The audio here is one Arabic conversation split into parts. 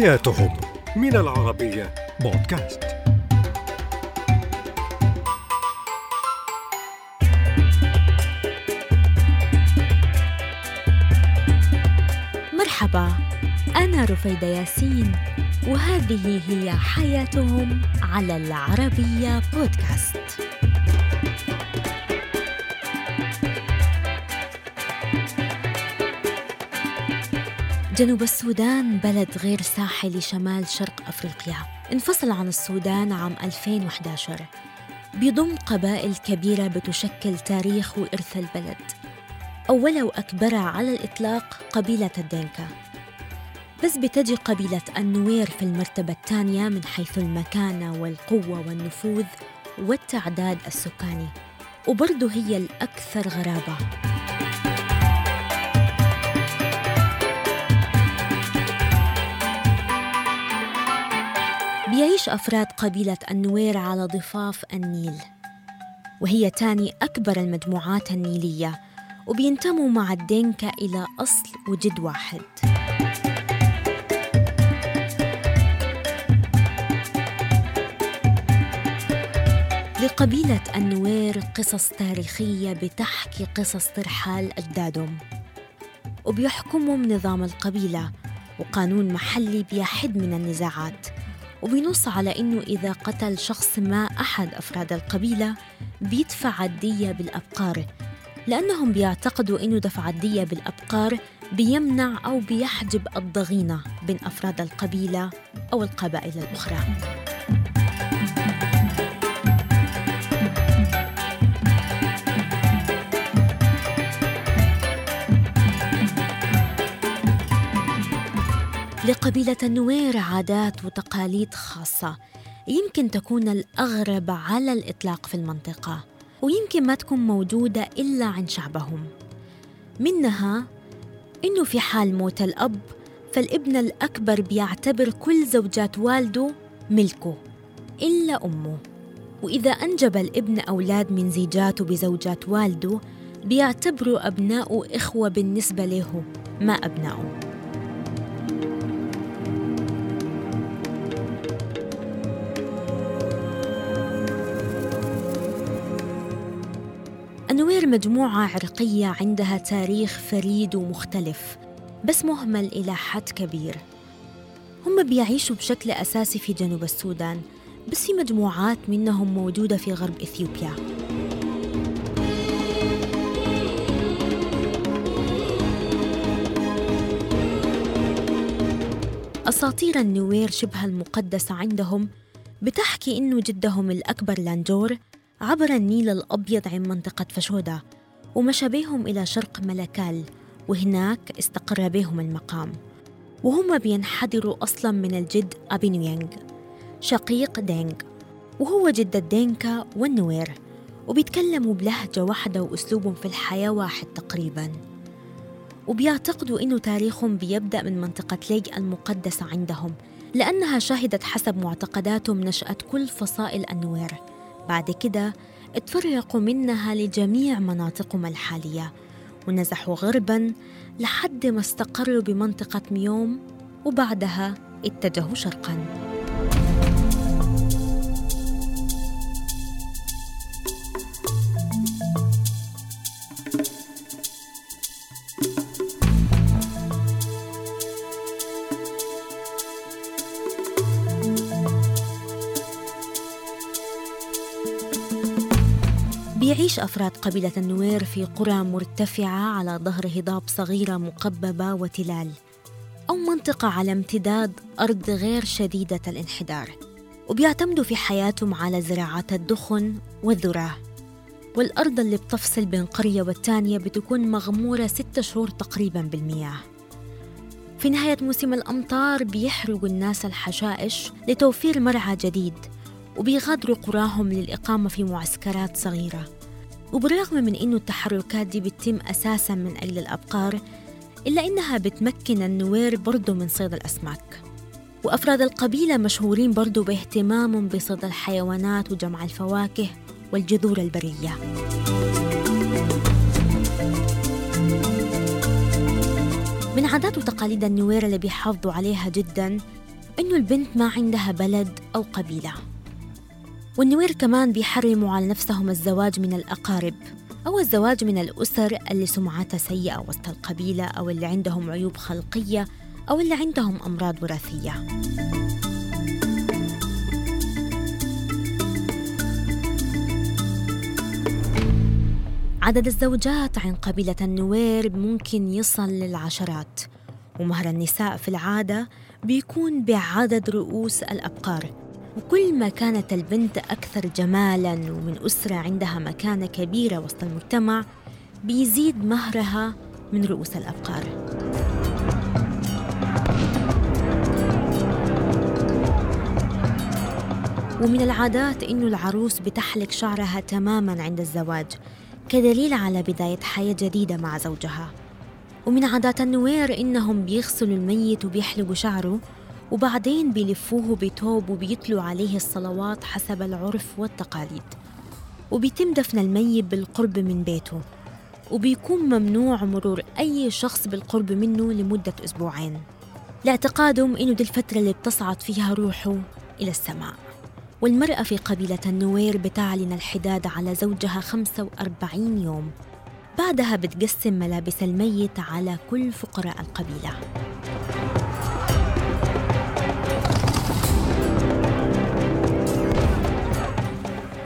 حياتهم من العربية بودكاست. مرحبا أنا رفيدة ياسين وهذه هي حياتهم على العربية بودكاست. جنوب السودان بلد غير ساحلي شمال شرق أفريقيا. انفصل عن السودان عام 2011 بيضم قبائل كبيرة بتشكل تاريخ وإرث البلد. أولها وأكبرها على الإطلاق قبيلة الدينكا. بس بتجي قبيلة النوير في المرتبة الثانية من حيث المكانة والقوة والنفوذ والتعداد السكاني. وبرضه هي الأكثر غرابة. بيعيش أفراد قبيلة النوير على ضفاف النيل وهي تاني أكبر المجموعات النيلية وبينتموا مع الدينكا إلى أصل وجد واحد. لقبيلة النوير قصص تاريخية بتحكي قصص ترحال أجدادهم وبيحكمهم نظام القبيلة وقانون محلي بيحد من النزاعات. وبينص على إنه إذا قتل شخص ما أحد أفراد القبيلة بيدفع الدية بالأبقار. لأنهم بيعتقدوا إنه دفع الدية بالأبقار بيمنع أو بيحجب الضغينة بين أفراد القبيلة أو القبائل الأخرى. لقبيلة النوير عادات وتقاليد خاصة. يمكن تكون الأغرب على الإطلاق في المنطقة ويمكن ما تكون موجودة إلا عند شعبهم. منها إنه في حال موت الأب فالابن الأكبر بيعتبر كل زوجات والده ملكه إلا أمه. وإذا أنجب الابن أولاد من زيجاته بزوجات والده بيعتبروا أبناؤه إخوة بالنسبة له ما أبناؤه. مجموعة عرقية عندها تاريخ فريد ومختلف بس مهمل إلى حد كبير. هم بيعيشوا بشكل أساسي في جنوب السودان بس في مجموعات منهم موجودة في غرب إثيوبيا. أساطير النوير شبه المقدسة عندهم بتحكي إنه جدهم الأكبر لاتجور عبر النيل الأبيض عن منطقة فشودا ومشى بهم إلى شرق ملكال وهناك استقر بهم المقام. وهم بينحدروا أصلا من الجد أبينوينغ شقيق دينغ. وهو جد الدينكا والنوير وبيتكلموا بلهجة واحدة وأسلوبهم في الحياة واحد تقريبا. وبيعتقدوا إنه تاريخهم بيبدأ من منطقة ليج المقدسة عندهم لأنها شهدت حسب معتقداتهم نشأة كل فصائل النوير. بعد كده اتفرقوا منها لجميع مناطقهم الحالية ونزحوا غربا لحد ما استقروا بمنطقة ميوم وبعدها اتجهوا شرقاً. بيعيش أفراد قبيلة النوير في قرى مرتفعة على ظهر هضاب صغيرة مقببة وتلال أو منطقة على امتداد أرض غير شديدة الانحدار وبيعتمدوا في حياتهم على زراعة الدخن والذرة. والأرض اللي بتفصل بين قرية والتانية بتكون مغمورة ستة شهور تقريبا بالمياه في نهاية موسم الأمطار بيحرقوا الناس الحشائش لتوفير مرعى جديد وبيغادروا قراهم للإقامة في معسكرات صغيرة. وبالرغم من إنه التحركات دي بتتم أساسا من أجل الأبقار إلا إنها بتمكن النوير برضو من صيد الأسماك. وأفراد القبيلة مشهورين برضو باهتمامهم بصيد الحيوانات وجمع الفواكه والجذور البرية. من عادات وتقاليد النوير اللي بيحافظوا عليها جدا إنه البنت ما عندها بلد أو قبيلة. والنوير كمان بيحرموا على نفسهم الزواج من الأقارب أو الزواج من الأسر اللي سمعتها سيئة وسط القبيلة أو اللي عندهم عيوب خلقية أو اللي عندهم أمراض وراثية. عدد الزوجات عن قبيلة النوير ممكن يصل للعشرات ومهر النساء في العادة بيكون بعدد رؤوس الأبقار. وكل ما كانت البنت أكثر جمالاً ومن أسرة عندها مكانة كبيرة وسط المجتمع بيزيد مهرها من رؤوس الأبقار ومن العادات إنه العروس بتحلق شعرها تماماً عند الزواج كدليل على بداية حياة جديدة مع زوجها. ومن عادات النوير إنهم بيغسلوا الميت وبيحلقوا شعره وبعدين بيلفوه بثوب وبيتلوا عليه الصلوات حسب العرف والتقاليد. وبيتم دفن الميت بالقرب من بيته. وبيكون ممنوع مرور أي شخص بالقرب منه لمدة أسبوعين. لاعتقادهم إنه دي الفترة اللي بتصعد فيها روحه إلى السماء. والمرأة في قبيلة النوير بتعلن الحداد على زوجها 45 يوم. بعدها بتقسم ملابس الميت على كل فقراء القبيلة.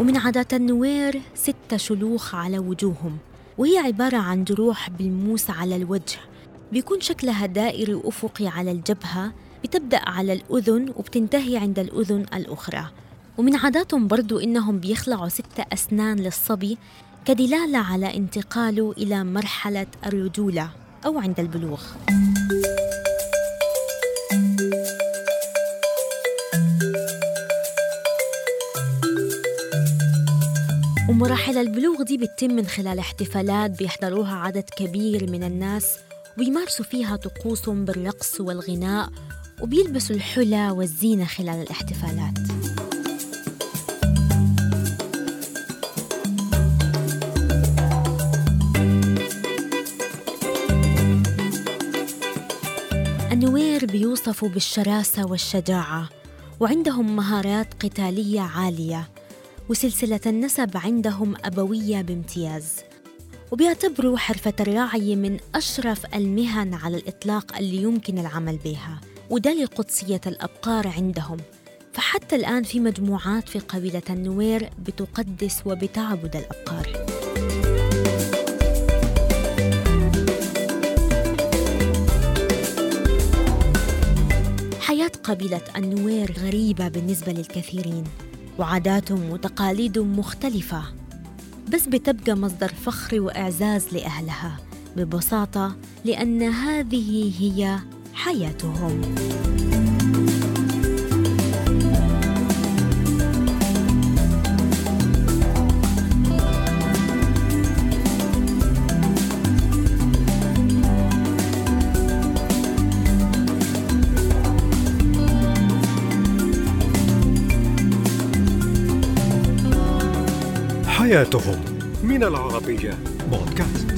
ومن عادات النوير ستة شلوخ على وجوههم وهي عبارة عن جروح بالموس على الوجه. بيكون شكلها دائري وأفقي على الجبهة بتبدأ على الأذن وبتنتهي عند الأذن الأخرى. ومن عاداتهم برضو إنهم بيخلعوا ستة أسنان للصبي كدلالة على انتقاله إلى مرحلة الرجولة أو عند البلوغ. ومراحل البلوغ دي بتتم من خلال احتفالات بيحضروها عدد كبير من الناس وبيمارسوا فيها طقوسهم بالرقص والغناء وبيلبسوا الحلى والزينة خلال الاحتفالات. النوير بيوصفوا بالشراسة والشجاعة وعندهم مهارات قتالية عالية. وسلسلة النسب عندهم أبوية بامتياز. وبيعتبروا حرفة الراعي من أشرف المهن على الإطلاق اللي يمكن العمل بها وده لقدسية الأبقار عندهم. فحتى الآن في مجموعات في قبيلة النوير بتقدس وبتعبد الأبقار. حياة قبيلة النوير غريبة بالنسبة للكثيرين. وعاداتهم وتقاليدهم مختلفة. بس بتبقى مصدر فخر وإعزاز لأهلها ببساطة لأن هذه هي حياتهم. حياتهم من العربية بودكاست.